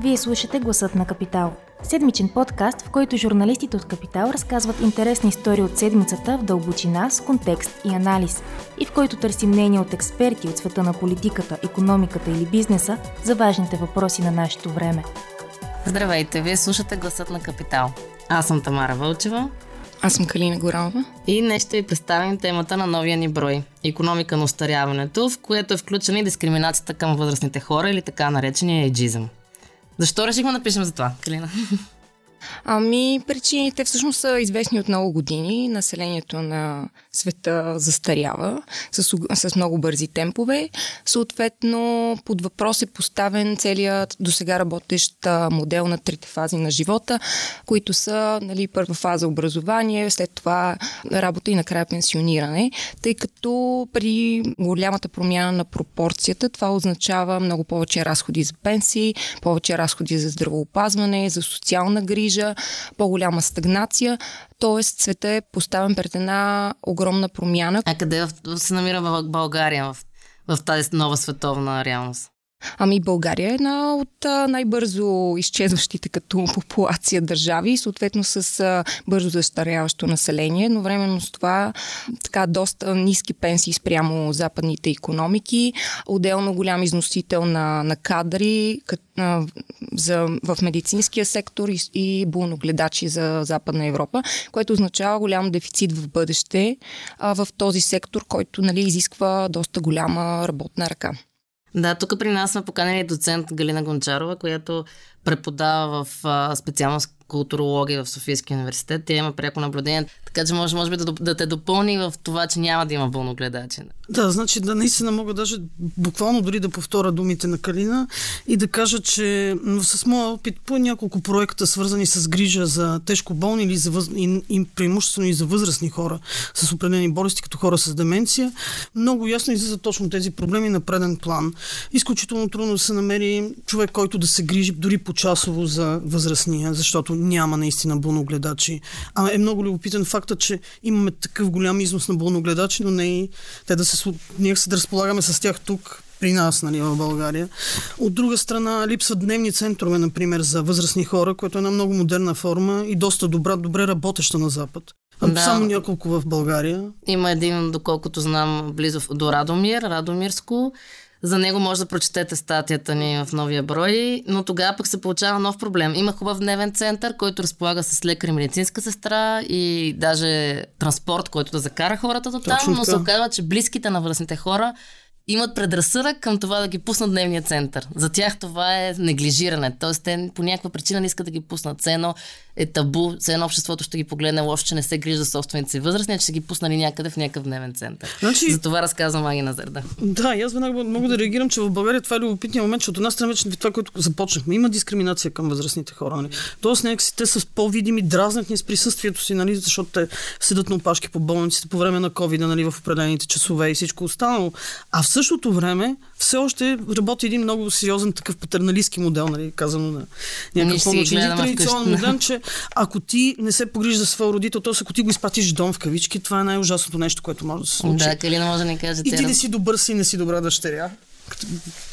Вие слушате Гласът на Капитал. Седмичен подкаст, в който журналистите от Капитал разказват интересни истории от седмицата в дълбочина, с контекст и анализ, и в който търсим мнение от експерти от света на политиката, економиката или бизнеса за важните въпроси на нашето време. Здравейте, вие слушате Гласът на Капитал. Аз съм Тамара Вълчева. Аз съм Калина Горанова. И днес ще ви представим темата на новия ни брой – економика на устаряването, в което е включена и дискриминацията към възрастните хора или така наречения еджизъм. Защо решихме да пишем за това, Калина? Ами, причините всъщност са известни от много години. Населението на света застарява с, с много бързи темпове. Съответно, под въпрос е поставен целият до сега работещ модел на трите фази на живота, които са нали, първа фаза образование, след това работа и накрая пенсиониране, тъй като при голямата промяна на пропорцията това означава много повече разходи за пенсии, повече разходи за здравеопазване, за социална грижа, по-голяма стагнация. Тоест, света е поставен пред една огромна промяна. А къде се намира в България в, в тази нова световна реалност? Ами България е една от а, най-бързо изчезващите като популация държави, съответно с а, бързо застаряващо население, но временно с това така доста ниски пенсии спрямо западните економики, отделно голям износител на, на кадри кът, а, за, в медицинския сектор и, и булногледачи за Западна Европа, което означава голям дефицит в бъдеще а, в този сектор, който нали, изисква доста голяма работна ръка. Да, тук при нас сме поканили доцент Галина Гончарова, която преподава в специалност културология в Софийския университет. Тя има пряко наблюдение, така че може, може би да, да те допълни в това, че няма да има пълногледачи. Да, значи да наистина мога даже буквално дори да повторя думите на Калина и да кажа, че с моя опит по няколко проекта, свързани с грижа за тежко болни или за въз... и, и преимуществено и за възрастни хора с определени болести, като хора с деменция, много ясно излиза точно тези проблеми на преден план. Изключително трудно да се намери човек, който да се грижи дори по часово за възрастния, защото няма наистина бълногледачи. А е много любопитен факта, че имаме такъв голям износ на бълногледачи, но не и те да се, ние се да разполагаме с тях тук при нас, нали, в България. От друга страна, липсват дневни центрове, например, за възрастни хора, което е една много модерна форма и доста добра, добре работеща на Запад. А да. Само няколко в България. Има един, доколкото знам, близо до Радомир, Радомирско, за него може да прочетете статията ни в новия брой, но тогава пък се получава нов проблем. Има хубав дневен център, който разполага с лекар и медицинска сестра и даже транспорт, който да закара хората до там, но се оказва, че близките на възрастните хора имат предразсъдък към това да ги пуснат дневния център. За тях това е неглижиране. Тоест, те по някаква причина не искат да ги пуснат. Все едно е табу, все едно обществото ще ги погледне лошо, че не се грижа за собствените си възрастни, че ще ги пуснали някъде в някакъв дневен център. Значи... За това разказвам Аги Назарда. Да, и аз веднага мога да реагирам, че в България това е любопитният момент, че от една страна вече това, което започнахме. Има дискриминация към възрастните хора. Нали? Тоест, някакси те са по-видими, дразнат ни с присъствието си, нали? защото те седат на опашки по болниците по време на COVID, нали? в определените часове и всичко останало. А в същото време все още работи един много сериозен такъв патерналистски модел, нали, казано на някакъв по-начин традиционен модел, че ако ти не се погрижи за своя родител, т.е. ако ти го изпратиш дом в кавички, това е най-ужасното нещо, което може да се случи. Да, Калина може да ни каже. И ти да си добър си, не си добра дъщеря.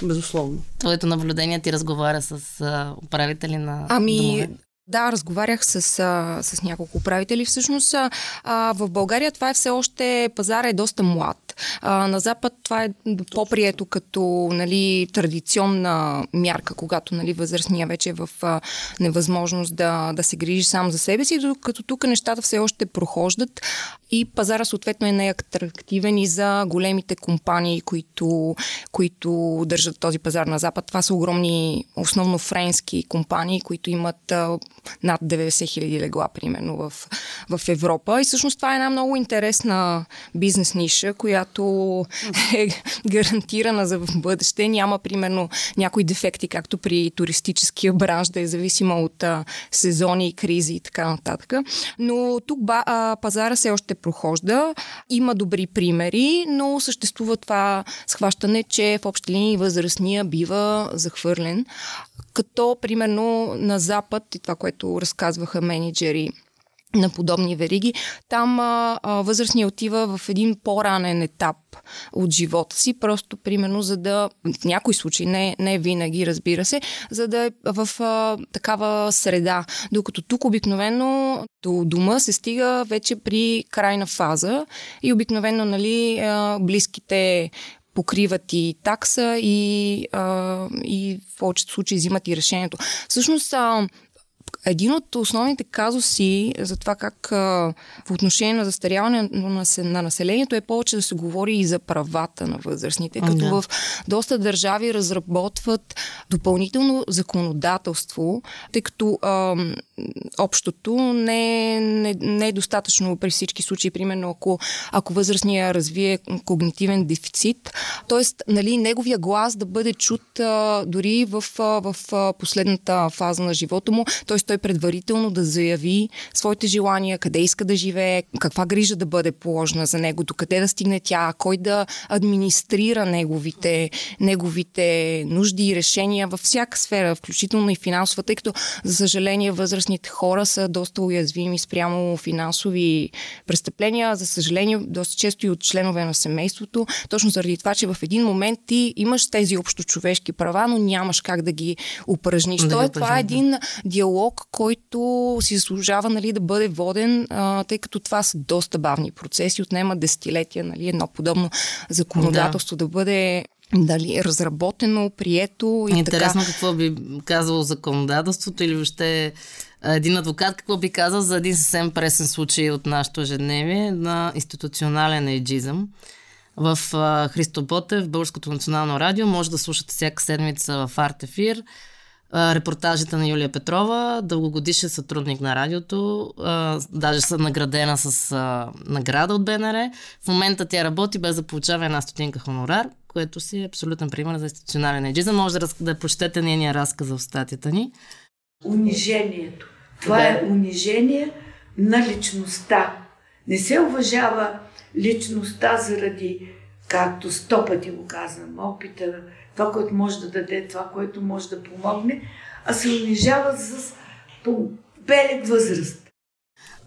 Безусловно. Твоето наблюдение ти разговаря с а, управители на. Ами, домове. Да, разговарях с, а, с няколко управители. Всъщност а, в България това е все още, пазара е доста млад. А, на Запад това е по-прието като нали, традиционна мярка, когато нали, възрастния вече е в а, невъзможност да, да се грижи сам за себе си, докато тук нещата все още прохождат и пазара съответно е неатрактивен и за големите компании, които, които държат този пазар на Запад. Това са огромни, основно френски компании, които имат а, над 90 хиляди легла, примерно, в, в Европа. И всъщност това е една много интересна бизнес ниша, която е гарантирана за в бъдеще. Няма, примерно, някои дефекти, както при туристическия бранш, да е зависима от а, сезони, кризи и така нататък. Но тук ба, а, пазара се още прохожда. Има добри примери, но съществува това схващане, че в общи линии възрастния бива захвърлен. Като, примерно, на Запад, и това, което разказваха менеджери на подобни вериги. Там а, а, възрастният отива в един по-ранен етап от живота си, просто примерно за да, в някои случаи, не, не винаги, разбира се, за да е в а, такава среда. Докато тук обикновено до дома се стига вече при крайна фаза и обикновено нали, а, близките покриват и такса и, а, и в повечето случаи взимат и решението. Всъщност, а, един от основните казуси за това как а, по отношение на застаряване на, на населението е повече да се говори и за правата на възрастните, като да. в доста държави разработват допълнително законодателство, тъй като а, общото не, не, не е достатъчно при всички случаи. Примерно, ако, ако възрастния развие когнитивен дефицит, т.е. Нали, неговия глас да бъде чут а, дори в, а, в последната фаза на живота му, т.е. той предварително да заяви своите желания, къде иска да живее, каква грижа да бъде положена за него, докъде да стигне тя, кой да администрира неговите, неговите нужди и решения във всяка сфера, включително и финансова, тъй като, за съжаление, възрастните хора са доста уязвими спрямо финансови престъпления, за съжаление, доста често и от членове на семейството, точно заради това, че в един момент ти имаш тези общочовешки права, но нямаш как да ги упражниш. Да Тоест, това е един диалог, който си заслужава нали, да бъде воден, а, тъй като това са доста бавни процеси, отнема десетилетия нали, едно подобно законодателство да, да бъде дали е разработено, прието и Интересно така. какво би казало законодателството или въобще един адвокат какво би казал за един съвсем пресен случай от нашото ежедневие на институционален ейджизъм. В Христо Ботев, Българското национално радио, може да слушате всяка седмица в Арт Репортажите на Юлия Петрова, дългогодишен сътрудник на радиото, а, даже са наградена с а, награда от БНР. В момента тя работи без да получава една стотинка хонорар, което си е абсолютен пример за институционален еджизъм. Може да, да прочетете нейния разказ в статията ни. Унижението. Това да. е унижение на личността. Не се уважава личността заради, както сто пъти го казвам, опита, това, което може да даде, това, което може да помогне, а се унижава с по белек възраст.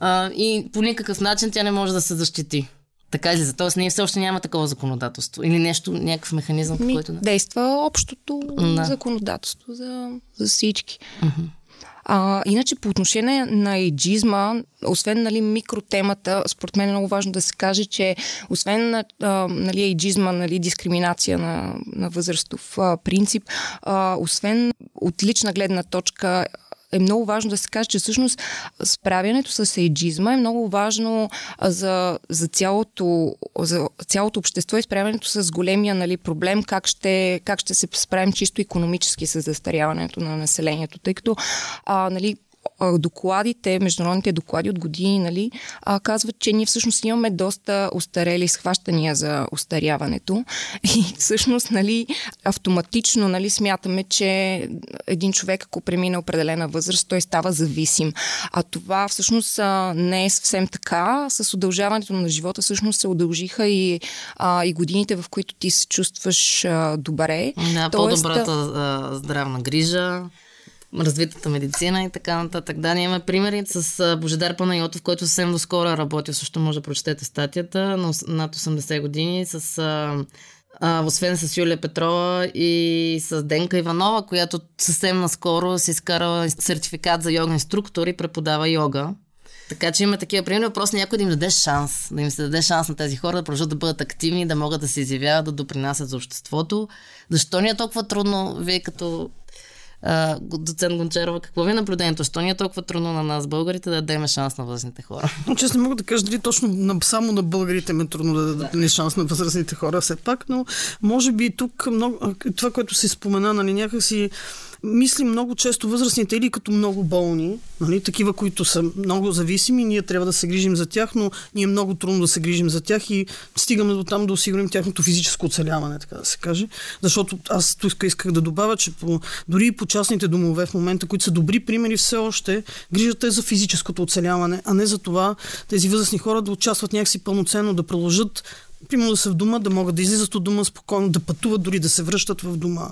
А, и по никакъв начин тя не може да се защити. Така ли? Тоест, ние все още няма такова законодателство. Или нещо, някакъв механизъм, по който да. Действа общото да. законодателство за, за всички. Uh-huh. А, иначе по отношение на еджизма, освен нали, микротемата, според мен е много важно да се каже, че освен а, нали, еджизма, нали, дискриминация на, на възрастов принцип, а, освен от лична гледна точка е много важно да се каже, че всъщност справянето с ейджизма е много важно за, за, цялото, за цялото общество и справянето с големия нали, проблем, как ще, как ще се справим чисто економически с застаряването на населението. Тъй като а, нали, докладите, международните доклади от години, нали, а, казват, че ние всъщност имаме доста устарели схващания за устаряването и всъщност нали, автоматично нали, смятаме, че един човек, ако премине определена възраст, той става зависим. А това всъщност а, не е съвсем така. С удължаването на живота всъщност се удължиха и, а, и годините, в които ти се чувстваш а, добре. Да, Тоест, по-добрата а, здравна грижа развитата медицина и така нататък. Да, ние имаме примери с Божедар Панайотов, който съвсем доскоро е работил, също може да прочетете статията, на над 80 години, с, а, освен с Юлия Петрова и с Денка Иванова, която съвсем наскоро си изкарала сертификат за йога инструктор и преподава йога. Така че има такива примери. Въпрос някой да им даде шанс. Да им се даде шанс на тези хора да продължат да бъдат активни, да могат да се изявяват, да допринасят за обществото. Защо ни е толкова трудно, вие като а, доцент Гончарова, какво ви е наблюдението? Що ни е толкова трудно на нас, българите, да дадем шанс на възрастните хора? Честно мога да кажа, дали точно на, само на българите ме е трудно да дадем шанс на възрастните хора все пак, но може би тук много, това, което се спомена, нали, някакси мислим много често възрастните или като много болни, нали, такива, които са много зависими, ние трябва да се грижим за тях, но ние е много трудно да се грижим за тях и стигаме до там да осигурим тяхното физическо оцеляване, така да се каже. Защото аз тук исках да добавя, че по, дори и по частните домове в момента, които са добри примери, все още грижата е за физическото оцеляване, а не за това тези възрастни хора да участват някакси пълноценно, да продължат примерно да са в дома, да могат да излизат от дома спокойно, да пътуват, дори да се връщат в дома.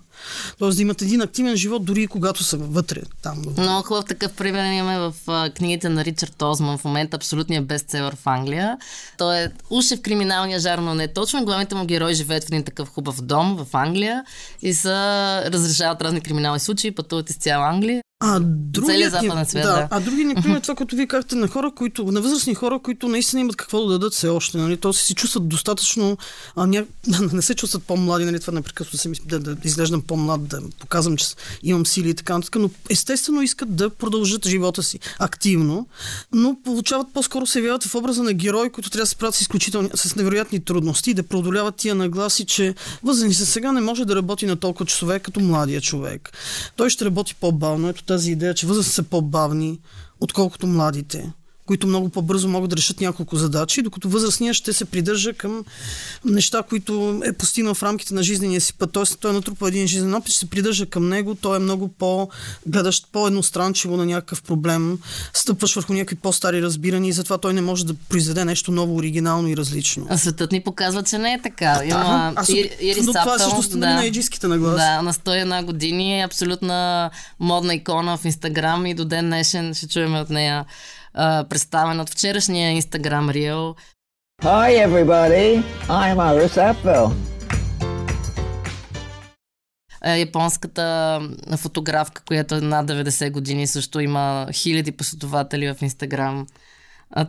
Тоест да имат един активен живот, дори и когато са вътре. Там. Много хубав такъв пример имаме в книгите на Ричард Озман, в момента абсолютният бестселър в Англия. Той е уж е в криминалния жар, но не точно. Главните му герои живеят в един такъв хубав дом в Англия и са разрешават разни криминални случаи, пътуват из цяла Англия. А другият, западен свят, да, да. а другият, например, това, което вие казахте на хора, които, на възрастни хора, които наистина имат какво да дадат все още, нали, то си чувстват достатъчно, а, ня... не се чувстват по-млади, нали, това непрекъснато се да, да, изглеждам по-млад, да показвам, че имам сили и така нататък, но естествено искат да продължат живота си активно, но получават по-скоро се явяват в образа на герои, които трябва да се правят с изключителни, с невероятни трудности и да преодоляват тия нагласи, че възрастни се сега не може да работи на толкова часове като младия човек. Той ще работи по-бавно. Ето тази идея, че възрастни са по-бавни, отколкото младите които много по-бързо могат да решат няколко задачи, докато възрастния ще се придържа към неща, които е постигнал в рамките на жизнения си път. Тоест, той е натрупа един жизнен опит, ще се придържа към него, той е много по-гледащ по-едностранчиво на някакъв проблем, стъпваш върху някакви по-стари разбирания и затова той не може да произведе нещо ново, оригинално и различно. А светът ни показва, че не е така. Има Аз, Ир, Ирис но това е всъщност да. на еджийските нагласи. Да, на 101 години е абсолютна модна икона в Инстаграм и до ден днешен ще чуем от нея а, представен от вчерашния Инстаграм Рил. Hi everybody, I'm Iris Apfel. Е, Японската фотографка, която е над 90 години, също има хиляди последователи в Инстаграм.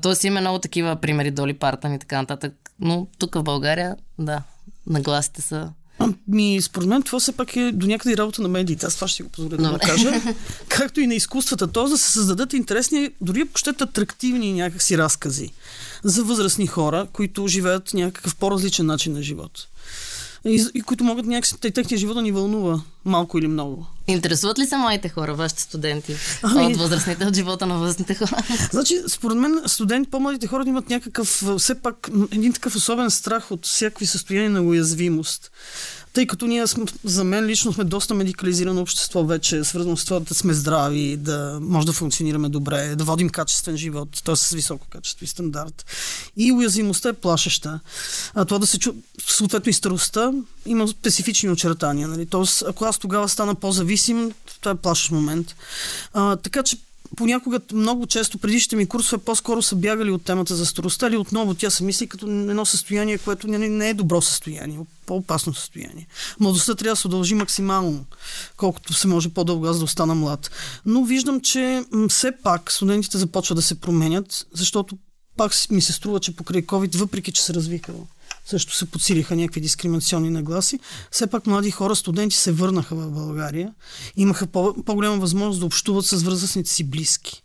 Тоест има много такива примери, Доли Партън и така нататък. Но тук в България, да, нагласите са Ами, според мен това все пак е до някъде и работа на медиите. Аз това ще си го позволя да го кажа. Както и на изкуствата. Т.е. да се създадат интересни, дори ако щете атрактивни някакси разкази за възрастни хора, които живеят някакъв по-различен начин на живот и, и които могат някакси техния живот да ни вълнува малко или много. Интересуват ли се моите хора, вашите студенти? Ами... От възрастните, от живота на възрастните хора? Значи, според мен, студенти, по-младите хора имат някакъв, все пак, един такъв особен страх от всякакви състояния на уязвимост тъй като ние сме, за мен лично сме доста медикализирано общество вече, свързано с това да сме здрави, да може да функционираме добре, да водим качествен живот, т.е. с високо качество и стандарт. И уязвимостта е плашеща. А това да се чу, съответно и старостта има специфични очертания. Нали? Тоест, ако аз тогава стана по-зависим, това е плашещ момент. А, така че понякога много често предишните ми курсове по-скоро са бягали от темата за старостта или отново тя се мисли като едно състояние, което не, не е добро състояние, по-опасно състояние. Младостта трябва да се удължи максимално, колкото се може по-дълго аз да остана млад. Но виждам, че все пак студентите започват да се променят, защото пак ми се струва, че покрай COVID, въпреки че се развиха също се подсилиха някакви дискриминационни нагласи. Все пак млади хора, студенти се върнаха в България. Имаха по- по-голяма възможност да общуват с възрастните си близки.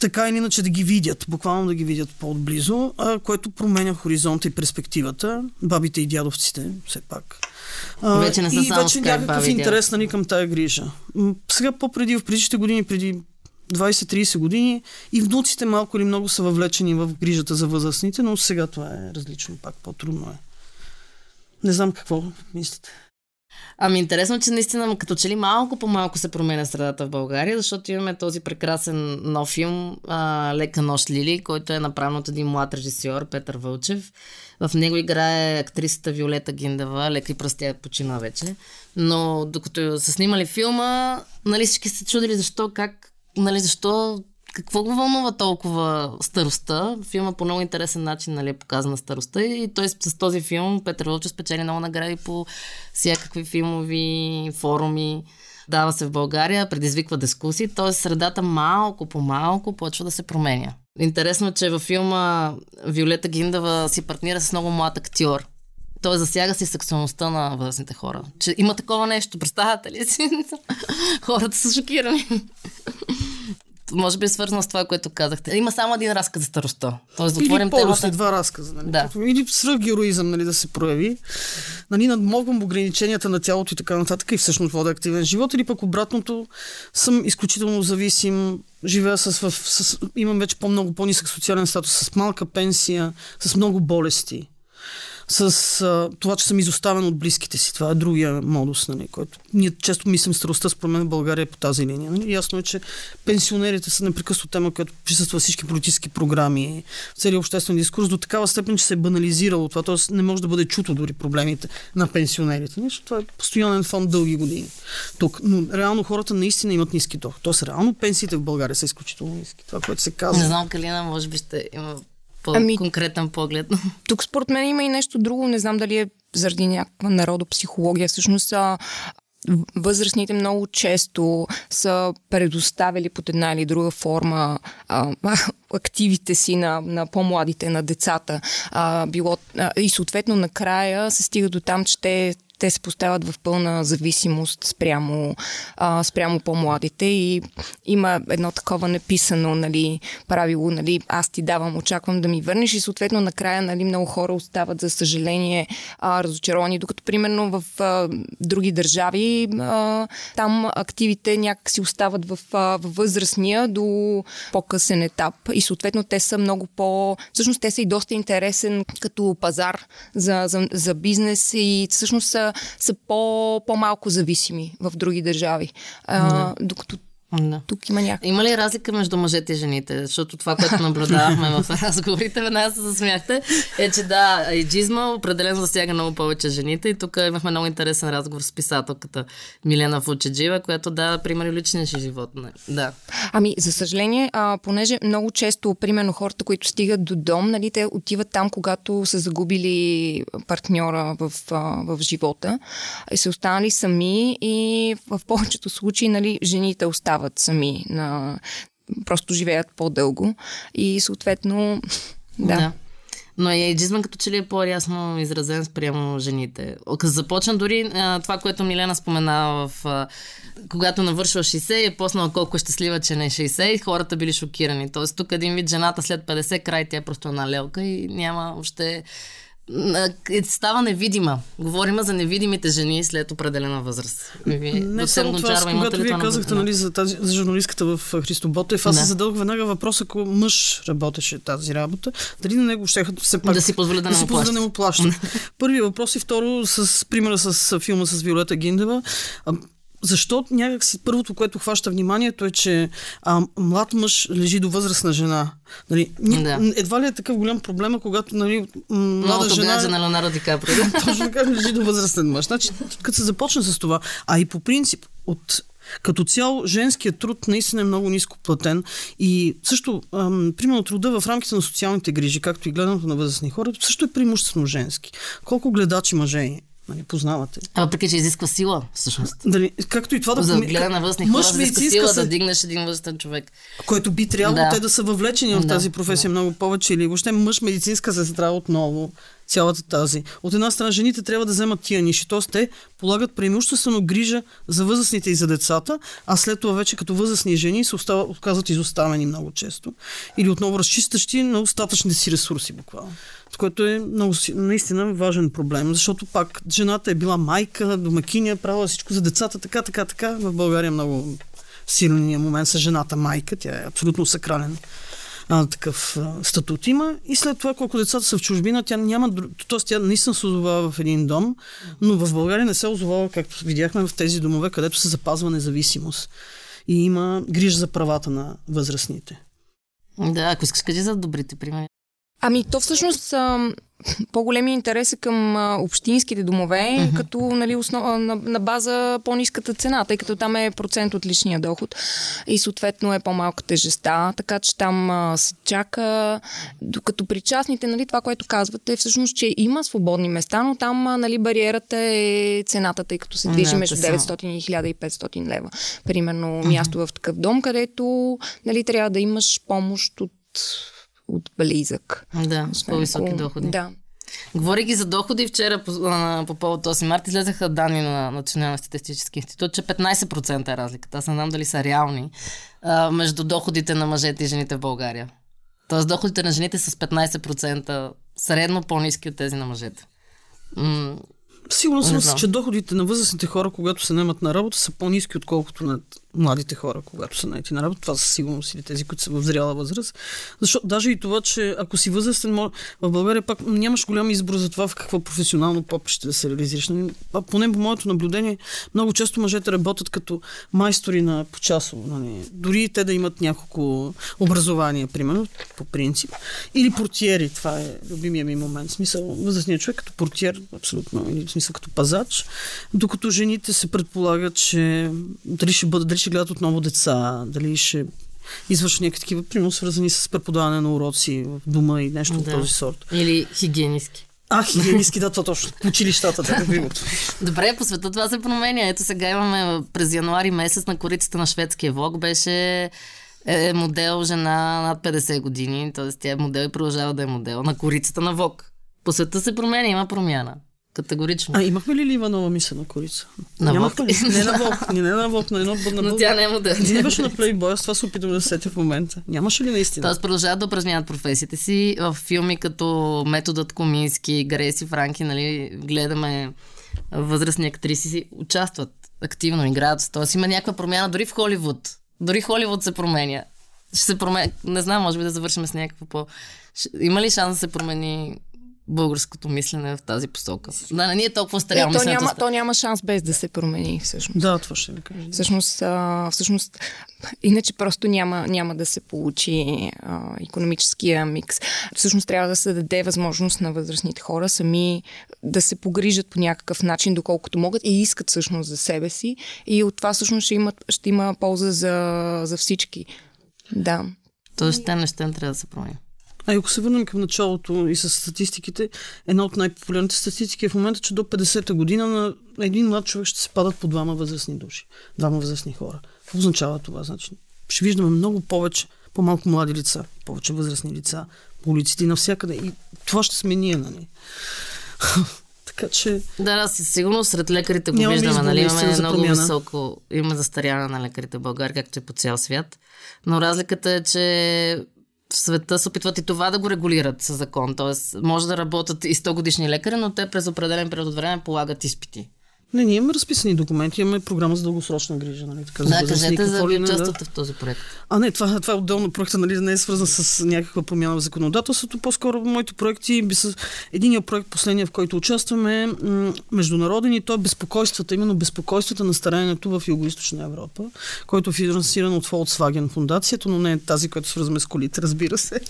Така или иначе да ги видят, буквално да ги видят по-отблизо, а, което променя хоризонта и перспективата. Бабите и дядовците, все пак. А, вече не са и вече някакъв интерес нали, към тая грижа. Сега по-преди, в предишните години, преди 20-30 години и внуците малко или много са въвлечени в грижата за възрастните, но сега това е различно, пак по-трудно е. Не знам какво мислите. Ами интересно, че наистина като че ли малко по малко се променя средата в България, защото имаме този прекрасен нов филм а, Лека нощ Лили, който е направен от един млад режисьор, Петър Вълчев. В него играе актрисата Виолета Гиндева, лека и простия почина вече. Но докато са снимали филма, нали всички се чудили защо, как нали, защо какво го вълнува толкова старостта? Филма по много интересен начин нали, е показана старостта и той с този филм Петър Вълчев спечели много награди по всякакви филмови форуми. Дава се в България, предизвиква дискусии, т.е. средата малко по малко почва да се променя. Интересно е, че във филма Виолета Гиндава си партнира с много млад актьор. Той засяга си сексуалността на възрастните хора. Че има такова нещо, представяте ли си? Хората са шокирани. Може би е свързано с това, което казахте. Има само един разказ за старостта. Тоест, да отворим темата. два разказа. Нали? Да. Или свръхгероизъм нали, да се прояви. Нали, надмогвам ограниченията на тялото и така нататък и всъщност вода активен живот. Или пък обратното съм изключително зависим живея с, с, с, имам вече по-много по-нисък социален статус, с малка пенсия, с много болести. С а, това, че съм изоставен от близките си. Това е другия модус, нали, който ние често мислим старостта, според мен в България е по тази линия. Нали. Ясно е, че пенсионерите са непрекъснато тема, която присъства всички политически програми, целият обществен дискурс до такава степен, че се е банализирало това, т.е. не може да бъде чуто дори проблемите на пенсионерите. Нали. Това е постоянен фонд дълги години. Тук. Но реално хората наистина имат ниски доход. Тоест реално пенсиите в България са изключително ниски. Това, което се казва. Не знам, Калина, може би ще има по-конкретен ами, поглед. Тук според мен има и нещо друго. Не знам дали е заради някаква народопсихология. Всъщност а, възрастните много често са предоставили под една или друга форма а, активите си на, на по-младите, на децата. А, било, а, и съответно накрая се стига до там, че те те се поставят в пълна зависимост спрямо, а, спрямо по-младите и има едно такова написано нали, правило, нали, аз ти давам, очаквам да ми върнеш и съответно накрая нали, много хора остават за съжаление а, разочаровани, докато примерно в а, други държави а, там активите някак си остават в, а, в възрастния до по-късен етап и съответно те са много по... Всъщност те са и доста интересен като пазар за, за, за бизнес и всъщност са по, по-малко зависими в други държави. А, докато да. Тук има някаква. Има ли разлика между мъжете и жените? Защото това, което наблюдавахме в разговорите, веднага се засмяхте, е, че да, еджизма определено засяга много повече жените. И тук имахме много интересен разговор с писателката Милена Фучеджива, която дава примери личния си живот. Да. Ами, за съжаление, а, понеже много често, примерно, хората, които стигат до дом, нали, те отиват там, когато са загубили партньора в, а, в живота и са останали сами и в повечето случаи, нали, жените остават остават сами, на... просто живеят по-дълго и съответно, да. да. Но и еджизма като че ли е по-ясно изразен спрямо жените. Започна дори а, това, което Милена споменава в... А, когато навършва 60 и е поснала колко е щастлива, че не е 60 и хората били шокирани. Тоест тук един вид жената след 50 край, тя е просто една лелка и няма още е, става невидима. Говорим за невидимите жени след определена възраст. Вие, не само това, Гончарова, когато вие казахте нали, за, тази, за журналистката в Христо Ботев, аз да. се задълг веднага въпрос, ако мъж работеше тази работа, дали на него ще все пак да си позволя да, да, си позволя да не му плаща. Първи въпрос и второ с примера с филма с Виолета Гиндева. Защо някакси първото, което хваща вниманието е, че а, млад мъж лежи до възрастна жена. Нали, да. Едва ли е такъв голям проблем, когато нали, млада Много жена... на Леонардо Ди Каприо. Точно така лежи до възрастен мъж. Значи, като се започне с това, а и по принцип от като цяло, женският труд наистина е много ниско платен и също, ам, примерно, труда в рамките на социалните грижи, както и гледането на възрастни хора, също е преимуществено женски. Колко гледачи мъже Нали, познавате. А въпреки, че изисква сила, всъщност. Дали, както и това да... За гледа на възрастни хора изисква сила се... да дигнеш един възрастен човек. Който би трябвало да. те да са въвлечени в тази професия да. много повече или въобще мъж медицинска сестра отново цялата тази. От една страна, жените трябва да вземат тия ниши, т.е. те полагат преимуществено грижа за възрастните и за децата, а след това вече като възрастни жени се остават, отказват изоставени много често. Или отново разчистащи на остатъчните си ресурси, буквално. Което е много, наистина важен проблем, защото пак жената е била майка, домакиня, правила всичко за децата, така, така, така. В България е много силния момент с жената майка, тя е абсолютно сакрален а, такъв а, статут има. И след това, колко децата са в чужбина, тя няма. т.е. тя наистина се озовава в един дом, но в България не се озовава, както видяхме в тези домове, където се запазва независимост. И има грижа за правата на възрастните. Да, ако искаш, кажи за добрите примери. Ами, то всъщност по-големи интерес е към а, общинските домове, mm-hmm. като нали, основ, на, на база по-низката цена, тъй като там е процент от личния доход и съответно е по-малка тежеста, така че там а, се чака. Докато при частните, нали, това, което казвате, е всъщност, че има свободни места, но там а, нали, бариерата е цената, тъй като се движи между 900 и 1500 лева. Примерно mm-hmm. място в такъв дом, където нали, трябва да имаш помощ от от близък. Да, с по-високи доходи. Да. Говорейки за доходи, вчера по, по повод 8 марта излезаха данни на Националния статистически институт, че 15% е разликата. Аз не знам дали са реални а, между доходите на мъжете и жените в България. Тоест доходите на жените са с 15% средно по-низки от тези на мъжете. Сигурно съм, че доходите на възрастните хора, когато се наемат на работа, са по-низки, отколкото на младите хора, когато са наети на работа. Това са сигурност или тези, които са в зряла възраст. Защото даже и това, че ако си възрастен, в България пак нямаш голям избор за това в какво професионално поприще да се реализираш. А поне по моето наблюдение, много често мъжете работят като майстори на почасово. Нали. Дори те да имат няколко образования, примерно, по принцип. Или портиери, това е любимия ми момент. В смисъл, възрастният човек като портиер, абсолютно, или в смисъл като пазач, докато жените се предполагат, че дали ще бъдат, дали ще гледат отново деца, дали ще извършват някакви такива, примерно свързани с преподаване на уроци в дома и нещо да. от този сорт. Или хигиенистки. А, хигиенистки, да, това точно. Училищата, да, любимото. Добре, по света това се променя. Ето сега имаме през януари месец на корицата на шведския влог беше е модел жена над 50 години, т.е. тя е модел и продължава да е модел на корицата на ВОК. По света се променя, има промяна. Категорично. А имахме ли Ливанова мисля корица? На Вок. Не на Вок, не, не на Вок, на едно на Но тя не е модел. Не беше на Playboy, това се опитвам да сетя в момента. Нямаше ли наистина? Тоест продължават да упражняват професиите си в филми като Методът Комински, Греси Франки, нали, гледаме възрастни актриси си участват активно, играят. Тоест има някаква промяна дори в Холивуд. Дори Холивуд се променя. Ще се променя. Не знам, може би да завършим с някакво по... Има ли шанс да се промени българското мислене в тази посока. Да, не, ние толкова старямо. Е, то, няма, то няма шанс без да се промени, всъщност. Да, това ще ви кажа. Всъщност, а, всъщност иначе просто няма, няма да се получи а, економическия микс. Всъщност трябва да се даде възможност на възрастните хора сами да се погрижат по някакъв начин, доколкото могат и искат всъщност за себе си. И от това всъщност ще, имат, ще има полза за, за всички. Да. Тоест, те неща трябва да се променят. А ако се върнем към началото и с статистиките, една от най-популярните статистики е в момента, че до 50-та година на един млад човек ще се падат по двама възрастни души, двама възрастни хора. Какво означава това? Значи, ще виждаме много повече, по-малко млади лица, повече възрастни лица по улиците и навсякъде. И това ще сме ние, нали? така че... Да, да, със сигурност сред лекарите го виждаме, нали? Имаме много високо, имаме застаряване на лекарите в България, както и по цял свят. Но разликата е, че в света се опитват и това да го регулират със закон. Тоест, може да работят и 100 годишни лекари, но те през определен период от време полагат изпити. Не, ние имаме разписани документи, имаме програма за дългосрочна грижа. Нали, така, да, кажете за ви участвате да... в този проект. А не, това, това е отделно проект, нали, не е свързан с някаква промяна в законодателството. По-скоро моите проекти. Единият проект, последния, в който участваме, м- международен и то е безпокойствата, именно безпокойствата на стараенето в Юго-Источна Европа, който е финансиран от Volkswagen фундацията, но не е тази, която свързваме с колите, разбира се.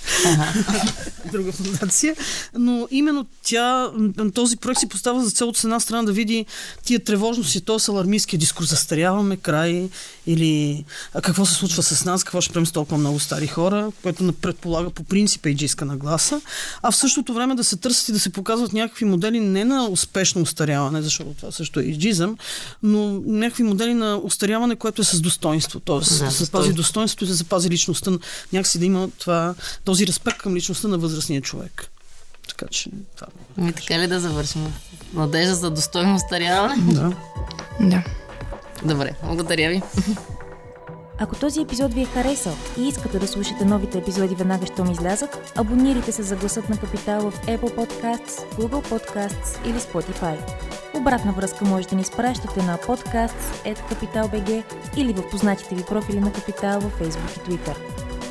Друга фундация. Но именно тя, този проект си поставя за цел от една страна да види тия тревожности, то с алармистския дискурс, застаряваме край или а какво се случва с нас, какво ще правим с толкова много стари хора, което предполага по принцип иджиска нагласа, а в същото време да се търсят и да се показват някакви модели не на успешно устаряване, защото това също е иджизъм, но някакви модели на устаряване, което е с достоинство, т.е. Да се запази достоинството и да запази личността, някакси да има това, този респект към личността на възрастния човек. Така че това. Ми така ли да завършим? Надежда за достойно старяване? Да. Да. Добре, благодаря ви. Ако този епизод ви е харесал и искате да слушате новите епизоди веднага, щом излязат, абонирайте се за гласът на Капитал в Apple Podcasts, Google Podcasts или Spotify. Обратна връзка можете да ни изпращате на podcasts.capital.bg или в познатите ви профили на Капитал във Facebook и Twitter.